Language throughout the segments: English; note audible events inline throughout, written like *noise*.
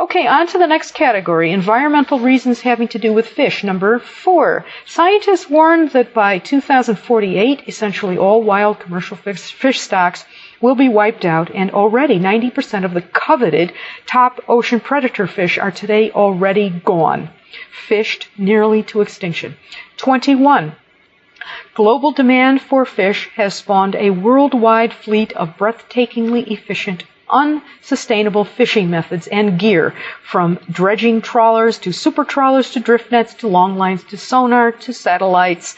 Okay, on to the next category, environmental reasons having to do with fish. Number four, scientists warned that by 2048, essentially all wild commercial fish, fish stocks will be wiped out and already 90% of the coveted top ocean predator fish are today already gone, fished nearly to extinction. 21. Global demand for fish has spawned a worldwide fleet of breathtakingly efficient unsustainable fishing methods and gear, from dredging trawlers to super trawlers to drift nets to long lines to sonar to satellites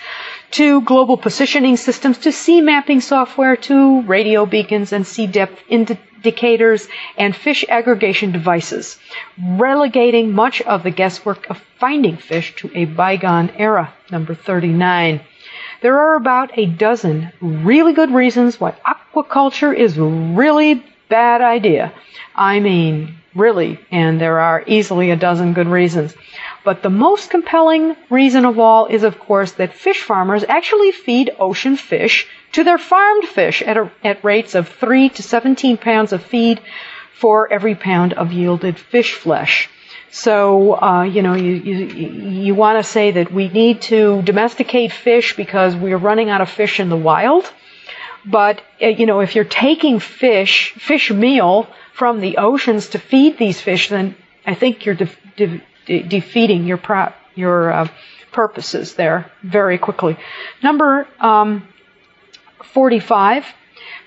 to global positioning systems to sea mapping software to radio beacons and sea depth indicators and fish aggregation devices, relegating much of the guesswork of finding fish to a bygone era. Number 39. There are about a dozen really good reasons why aquaculture is really bad idea. I mean, really, and there are easily a dozen good reasons. But the most compelling reason of all is, of course, that fish farmers actually feed ocean fish to their farmed fish at, a, at rates of 3 to 17 pounds of feed for every pound of yielded fish flesh. So, uh, you know, you, you, you want to say that we need to domesticate fish because we're running out of fish in the wild. But, uh, you know, if you're taking fish, fish meal from the oceans to feed these fish, then I think you're de- de- de- defeating your, pro- your uh, purposes there very quickly. Number um, 45.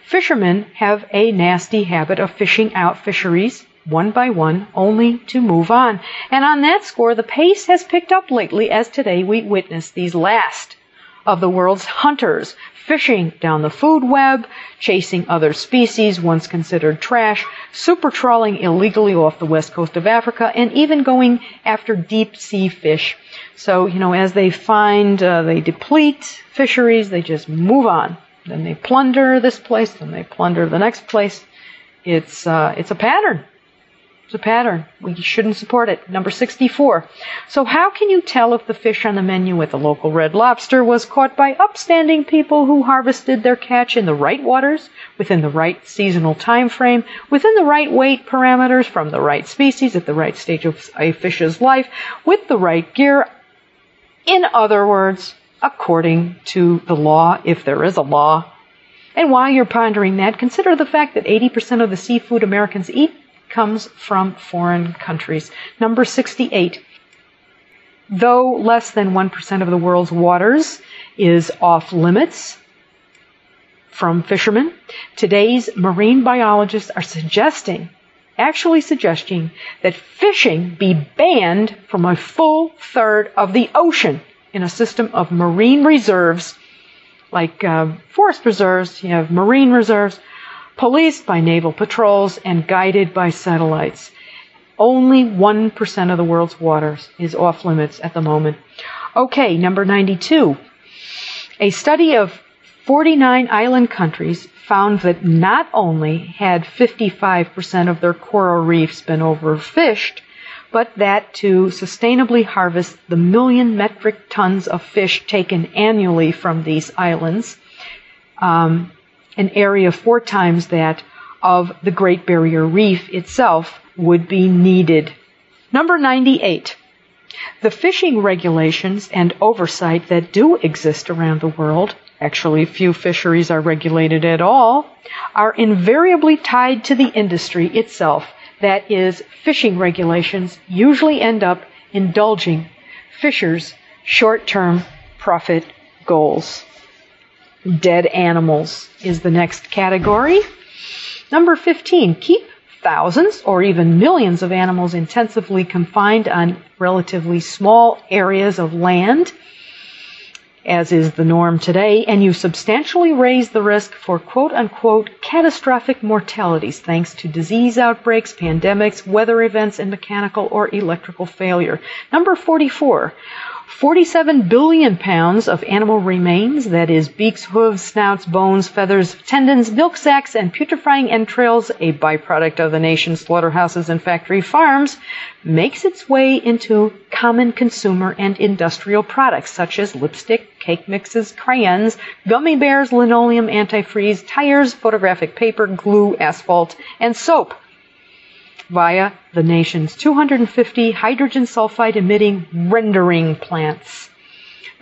Fishermen have a nasty habit of fishing out fisheries one by one, only to move on. And on that score, the pace has picked up lately as today we witness these last of the world's hunters fishing down the food web, chasing other species once considered trash, super trawling illegally off the west coast of Africa, and even going after deep sea fish. So, you know, as they find, uh, they deplete fisheries, they just move on. Then they plunder this place, then they plunder the next place. It's, uh, it's a pattern. It's a pattern. We shouldn't support it. Number 64. So how can you tell if the fish on the menu at the local Red Lobster was caught by upstanding people who harvested their catch in the right waters, within the right seasonal time frame, within the right weight parameters, from the right species, at the right stage of a fish's life, with the right gear? In other words, according to the law, if there is a law. And while you're pondering that, consider the fact that 80% of the seafood Americans eat comes from foreign countries. Number 68. Though less than 1% of the world's waters is off limits from fishermen, today's marine biologists are suggesting, actually suggesting, that fishing be banned from a full third of the ocean in a system of marine reserves like uh, forest reserves, you have marine reserves, policed by naval patrols and guided by satellites. Only 1% of the world's waters is off limits at the moment. Okay, number 92. A study of 49 island countries found that not only had 55% of their coral reefs been overfished, but that to sustainably harvest the million metric tons of fish taken annually from these islands, um, an area four times that of the Great Barrier Reef itself would be needed. Number 98. The fishing regulations and oversight that do exist around the world, actually few fisheries are regulated at all, are invariably tied to the industry itself. That is, fishing regulations usually end up indulging fishers' short-term profit goals. Dead animals is the next category. Number 15, keep thousands or even millions of animals intensively confined on relatively small areas of land, as is the norm today, and you substantially raise the risk for quote unquote catastrophic mortalities thanks to disease outbreaks, pandemics, weather events, and mechanical or electrical failure. Number 44, 47 billion pounds of animal remains, that is, beaks, hooves, snouts, bones, feathers, tendons, milk sacs, and putrefying entrails, a byproduct of the nation's slaughterhouses and factory farms, makes its way into common consumer and industrial products such as lipstick, cake mixes, crayons, gummy bears, linoleum, antifreeze, tires, photographic paper, glue, asphalt, and soap. Via the nation's 250 hydrogen sulfide emitting rendering plants.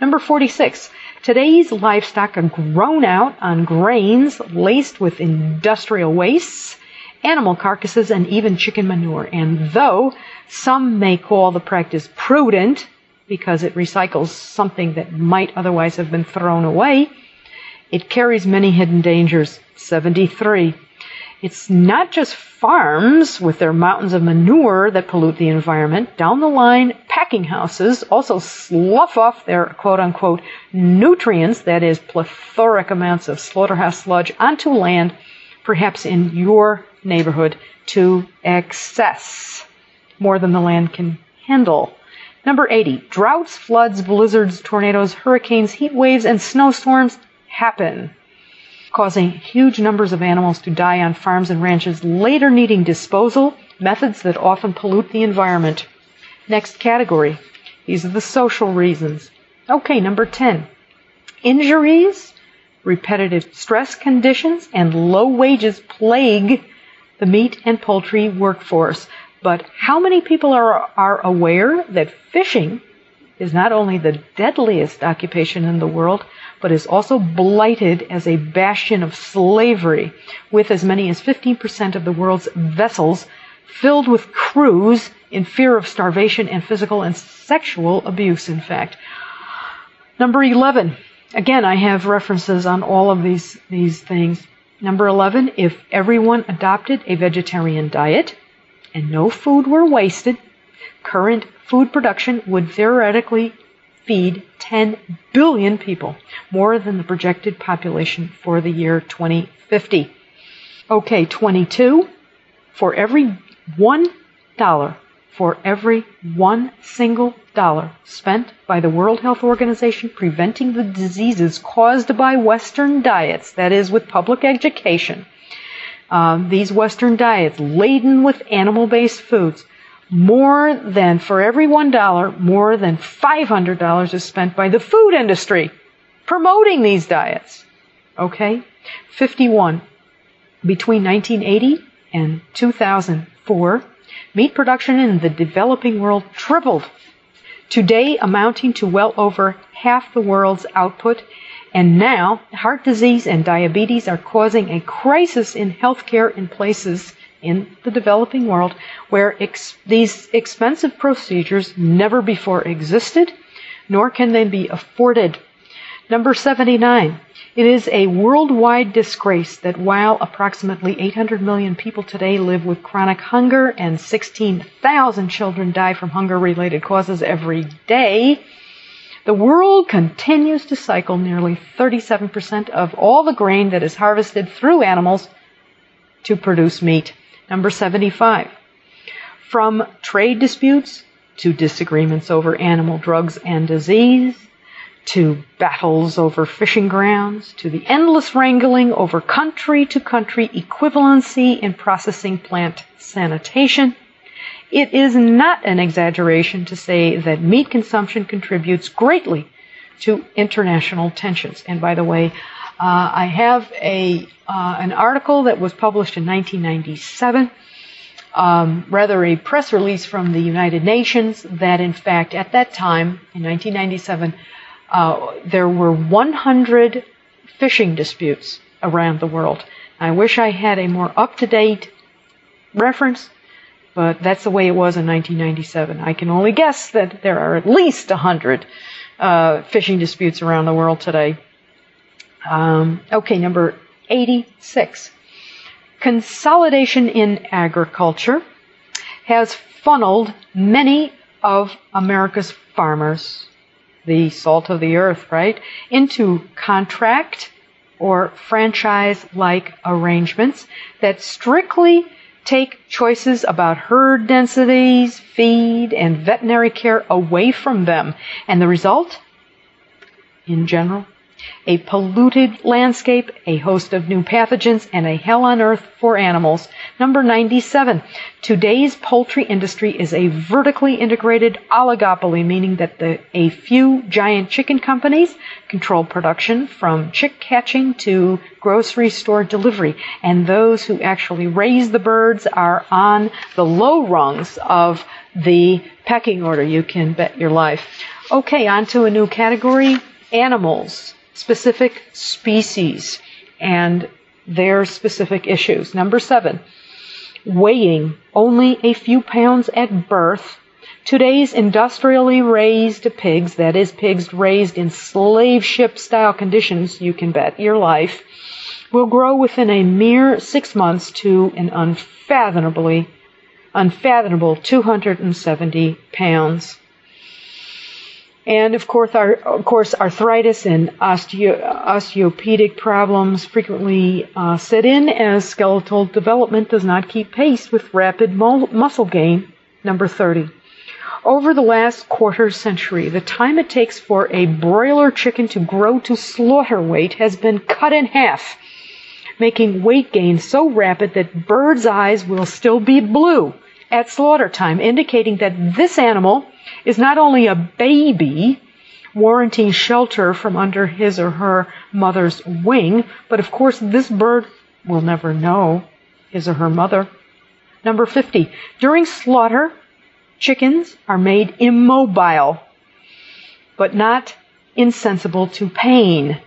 Number 46. Today's livestock are grown out on grains laced with industrial wastes, animal carcasses, and even chicken manure. And though some may call the practice prudent because it recycles something that might otherwise have been thrown away, it carries many hidden dangers. 73. It's not just farms with their mountains of manure that pollute the environment. Down the line, packing houses also slough off their quote unquote nutrients, that is, plethoric amounts of slaughterhouse sludge, onto land, perhaps in your neighborhood, to excess. More than the land can handle. Number 80. Droughts, floods, blizzards, tornadoes, hurricanes, heat waves, and snowstorms happen causing huge numbers of animals to die on farms and ranches, later needing disposal, methods that often pollute the environment. Next category. These are the social reasons. Okay, number 10. Injuries, repetitive stress conditions, and low wages plague the meat and poultry workforce. But how many people are, are aware that fishing is not only the deadliest occupation in the world, but is also blighted as a bastion of slavery, with as many as 15% of the world's vessels filled with crews in fear of starvation and physical and sexual abuse, in fact. Number 11. Again, I have references on all of these, these things. Number 11, if everyone adopted a vegetarian diet and no food were wasted, current food production would theoretically feed 10 billion people, more than the projected population for the year 2050. Okay, 22. For every one dollar, for every one single dollar spent by the World Health Organization preventing the diseases caused by Western diets, that is, with public education, um, these Western diets laden with animal based foods, more than, for every one dollar, more than $500 is spent by the food industry promoting these diets. Okay? 51. Between 1980 and 2004, meat production in the developing world tripled, today amounting to well over half the world's output. And now, heart disease and diabetes are causing a crisis in healthcare in places in the developing world where ex- these expensive procedures never before existed, nor can they be afforded. Number 79. It is a worldwide disgrace that while approximately 800 million people today live with chronic hunger and 16,000 children die from hunger related causes every day, the world continues to cycle nearly 37% of all the grain that is harvested through animals to produce meat. Number 75. From trade disputes to disagreements over animal drugs and disease, to battles over fishing grounds, to the endless wrangling over country to country equivalency in processing plant sanitation, it is not an exaggeration to say that meat consumption contributes greatly to international tensions. And by the way, I have a uh, an article that was published in 1997, um, rather a press release from the United Nations that, in fact, at that time in 1997, uh, there were 100 fishing disputes around the world. I wish I had a more up-to-date reference, but that's the way it was in 1997. I can only guess that there are at least 100 uh, fishing disputes around the world today. Um, okay, number 86. Consolidation in agriculture has funneled many of America's farmers, the salt of the earth, right, into contract or franchise like arrangements that strictly take choices about herd densities, feed, and veterinary care away from them. And the result? In general, a polluted landscape, a host of new pathogens, and a hell on earth for animals. Number 97. Today's poultry industry is a vertically integrated oligopoly, meaning that the, a few giant chicken companies control production from chick catching to grocery store delivery, and those who actually raise the birds are on the low rungs of the pecking order, you can bet your life. Okay, on to a new category, animals specific species and their specific issues. Number seven, weighing only a few pounds at birth. Today's industrially raised pigs, that is, pigs raised in slave ship style conditions, you can bet your life, will grow within a mere six months to an unfathomably, unfathomable 270 pounds. And of course, our, of course arthritis and osteo, osteopedic problems frequently uh, set in as skeletal development does not keep pace with rapid muscle gain. Number 30. Over the last quarter century, the time it takes for a broiler chicken to grow to slaughter weight has been cut in half, making weight gain so rapid that birds' eyes will still be blue at slaughter time, indicating that this animal is not only a baby warranting shelter from under his or her mother's wing, but of course this bird will never know his or her mother. Number 50. During slaughter, chickens are made immobile, but not insensible to pain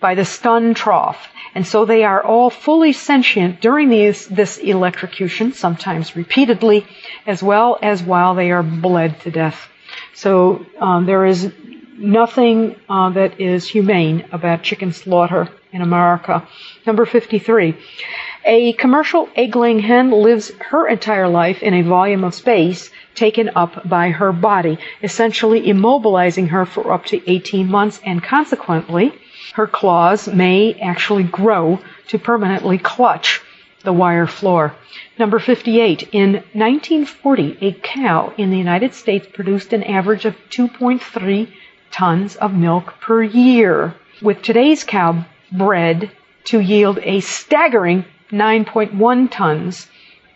by the stun trough. And so they are all fully sentient during these, this electrocution, sometimes repeatedly, as well as while they are bled to death. So um, there is nothing uh, that is humane about chicken slaughter in America. Number 53. A commercial egg-laying hen lives her entire life in a volume of space taken up by her body, essentially immobilizing her for up to 18 months and consequently her claws may actually grow to permanently clutch the wire floor. Number 58. In 1940, a cow in the United States produced an average of 2.3 tons of milk per year. With today's cow bred to yield a staggering 9.1 tons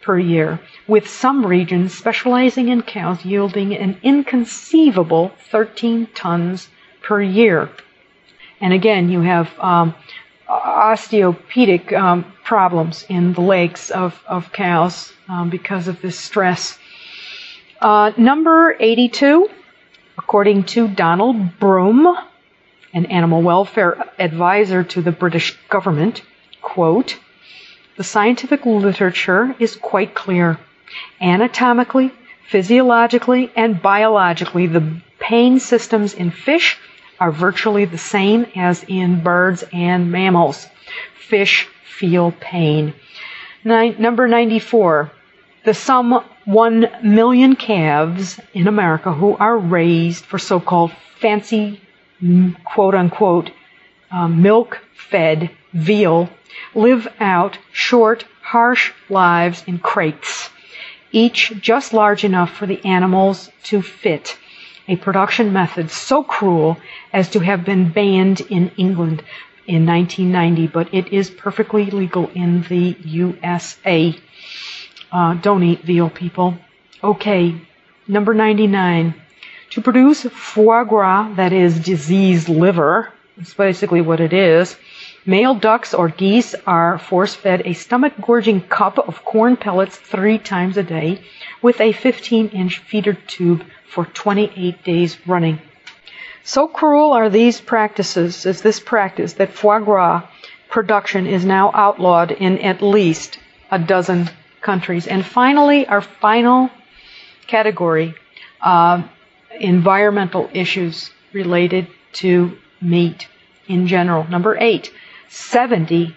per year, with some regions specializing in cows yielding an inconceivable 13 tons per year. And again, you have um, osteopedic um, problems in the legs of, of cows um, because of this stress. Uh, number 82, according to Donald Broom, an animal welfare advisor to the British government, quote, the scientific literature is quite clear. Anatomically, physiologically, and biologically, the pain systems in fish are virtually the same as in birds and mammals. Fish feel pain. Nine, number 94. The some 1 million calves in America who are raised for so-called fancy, quote unquote, um, milk fed veal live out short, harsh lives in crates, each just large enough for the animals to fit a production method so cruel as to have been banned in England in 1990, but it is perfectly legal in the USA. Uh, don't eat veal, people. Okay, number 99. To produce foie gras, that is diseased liver, that's basically what it is, male ducks or geese are force fed a stomach gorging cup of corn pellets three times a day with a 15 inch feeder tube for 28 days running. So cruel are these practices, is this practice, that foie gras production is now outlawed in at least a dozen countries. And finally, our final category, uh, environmental issues related to meat in general. Number eight, 70%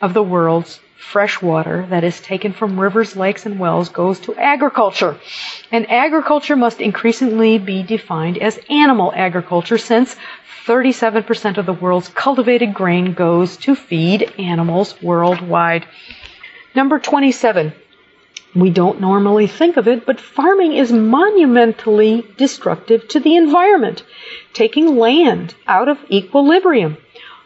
of the world's fresh water that is taken from rivers, lakes, and wells goes to agriculture. And agriculture must increasingly be defined as animal agriculture since 37% of the world's cultivated grain goes to feed animals worldwide. Number 27. We don't normally think of it, but farming is monumentally destructive to the environment, taking land out of equilibrium,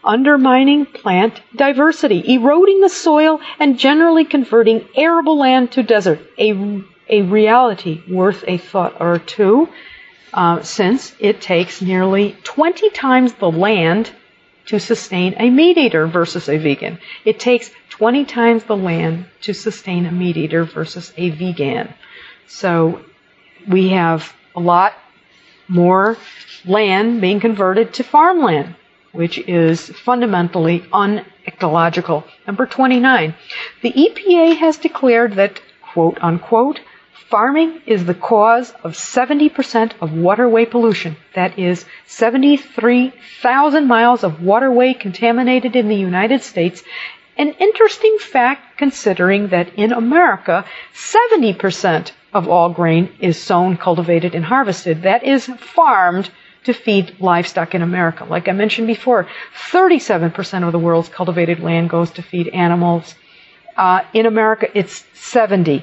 undermining plant diversity, eroding the soil, and generally converting arable land to desert. A, a reality worth a thought or two, uh, since it takes nearly 20 times the land to sustain a meat eater versus a vegan. It takes 20 times the land to sustain a meat eater versus a vegan. So we have a lot more land being converted to farmland, which is fundamentally unecological. Number 29. The EPA has declared that, quote unquote, Farming is the cause of 70% of waterway pollution. That is 73,000 miles of waterway contaminated in the United States. An interesting fact considering that in America, 70% of all grain is sown, cultivated, and harvested. That is farmed to feed livestock in America. Like I mentioned before, 37% of the world's cultivated land goes to feed animals. Uh, in America, it's 70%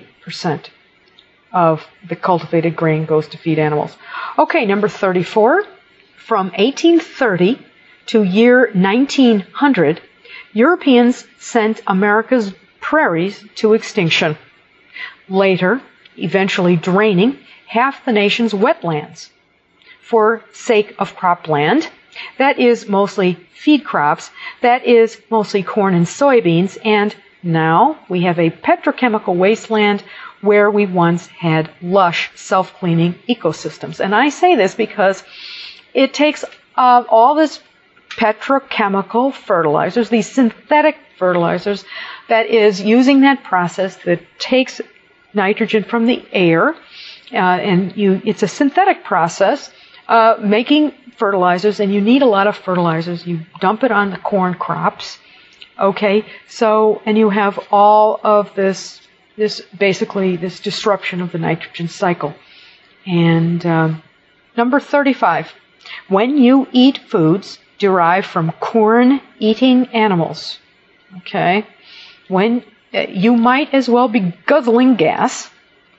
of the cultivated grain goes to feed animals. Okay, number 34. From 1830 to year 1900, Europeans sent America's prairies to extinction. Later, eventually draining half the nation's wetlands for sake of cropland. That is mostly feed crops. That is mostly corn and soybeans. And now we have a petrochemical wasteland where we once had lush, self-cleaning ecosystems. And I say this because it takes uh, all this petrochemical fertilizers, these synthetic fertilizers, that is using that process that takes nitrogen from the air, uh, and you, it's a synthetic process, uh, making fertilizers, and you need a lot of fertilizers. You dump it on the corn crops, okay? So, and you have all of this this basically this disruption of the nitrogen cycle. And um, number 35, when you eat foods derived from corn-eating animals, okay, when uh, you might as well be guzzling gas,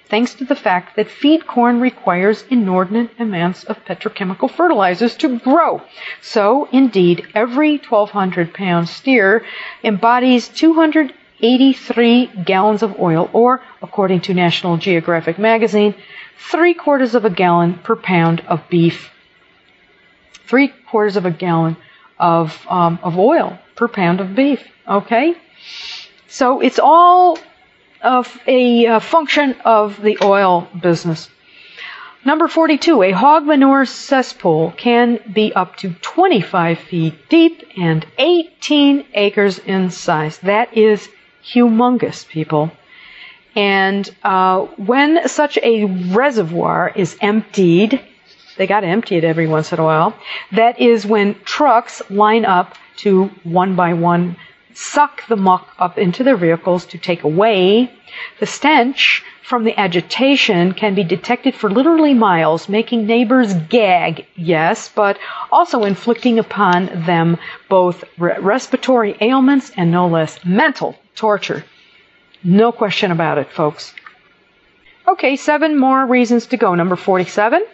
thanks to the fact that feed corn requires inordinate amounts of petrochemical fertilizers to grow. So, indeed, every 1,200 pound steer embodies 283 gallons of oil, or, according to National Geographic magazine, three quarters of a gallon per pound of beef. Three quarters of a gallon of, um, of oil per pound of beef. Okay? So it's all of a uh, function of the oil business. Number 42, a hog manure cesspool can be up to 25 feet deep and 18 acres in size. That is humongous, people. And uh, when such a reservoir is emptied, they got to empty it every once in a while. That is when trucks line up to one by one suck the muck up into their vehicles to take away. The stench from the agitation can be detected for literally miles, making neighbors gag, yes, but also inflicting upon them both re- respiratory ailments and no less mental torture. No question about it, folks. Okay, seven more reasons to go. Number 47.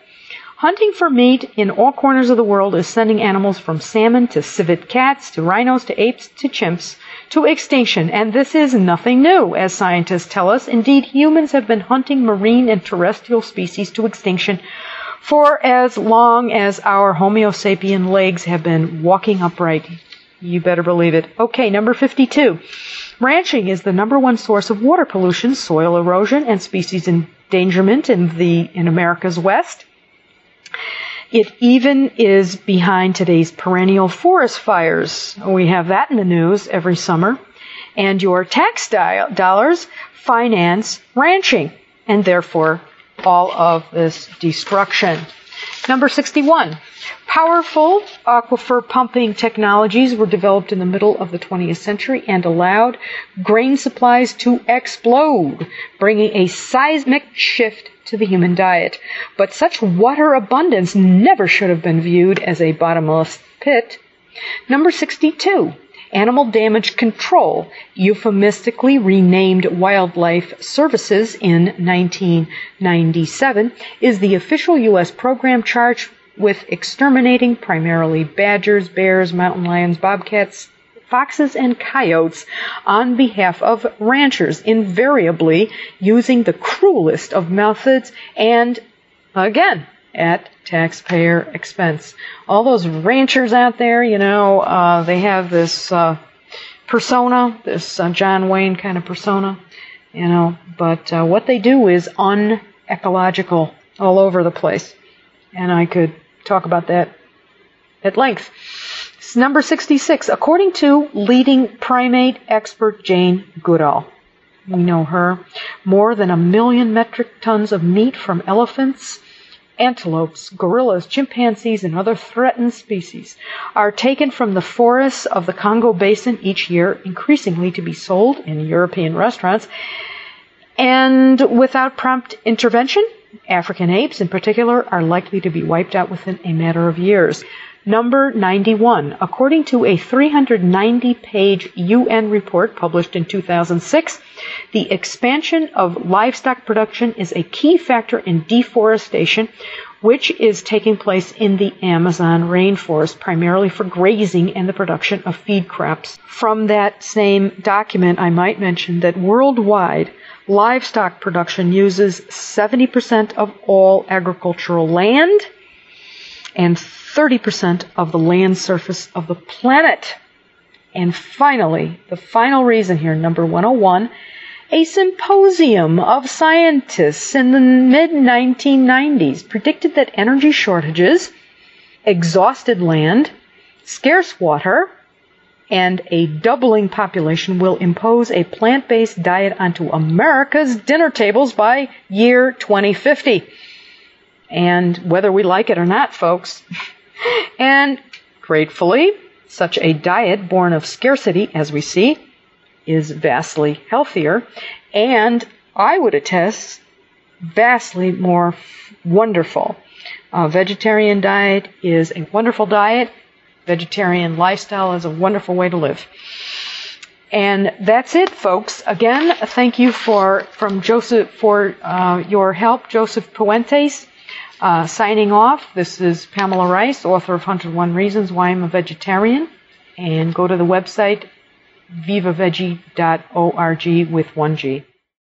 Hunting for meat in all corners of the world is sending animals from salmon to civet cats to rhinos to apes to chimps to extinction. And this is nothing new, as scientists tell us. Indeed, humans have been hunting marine and terrestrial species to extinction for as long as our Homo sapien legs have been walking upright. You better believe it. Okay, number 52. Ranching is the number one source of water pollution, soil erosion, and species endangerment in the in America's West. It even is behind today's perennial forest fires. We have that in the news every summer. And your tax dollars finance ranching and therefore all of this destruction. Number 61. Powerful aquifer pumping technologies were developed in the middle of the 20th century and allowed grain supplies to explode, bringing a seismic shift to the human diet. But such water abundance never should have been viewed as a bottomless pit. Number 62. Animal Damage Control, euphemistically renamed Wildlife Services in 1997, is the official U.S. program charged with exterminating primarily badgers, bears, mountain lions, bobcats, foxes, and coyotes on behalf of ranchers, invariably using the cruelest of methods and, again, at taxpayer expense. All those ranchers out there, you know, uh, they have this uh, persona, this uh, John Wayne kind of persona, you know, but uh, what they do is unecological all over the place. And I could talk about that at length. Number 66, according to leading primate expert Jane Goodall. We know her. More than a million metric tons of meat from elephants antelopes, gorillas, chimpanzees, and other threatened species are taken from the forests of the Congo Basin each year, increasingly to be sold in European restaurants. And without prompt intervention, African apes in particular are likely to be wiped out within a matter of years. Number 91. According to a 390 page UN report published in 2006, the expansion of livestock production is a key factor in deforestation, which is taking place in the Amazon rainforest, primarily for grazing and the production of feed crops. From that same document, I might mention that worldwide, livestock production uses 70% of all agricultural land and 30% of the land surface of the planet. And finally, the final reason here, number 101, a symposium of scientists in the mid 1990s predicted that energy shortages, exhausted land, scarce water, and a doubling population will impose a plant based diet onto America's dinner tables by year 2050. And whether we like it or not, folks, *laughs* and gratefully, such a diet born of scarcity, as we see, is vastly healthier, and I would attest, vastly more wonderful. A vegetarian diet is a wonderful diet. Vegetarian lifestyle is a wonderful way to live. And that's it, folks. Again, thank you for from Joseph for uh, your help, Joseph Puentes. Uh, signing off, this is Pamela Rice, author of 101 Reasons Why I'm a Vegetarian. And go to the website vivavegie.org with one G.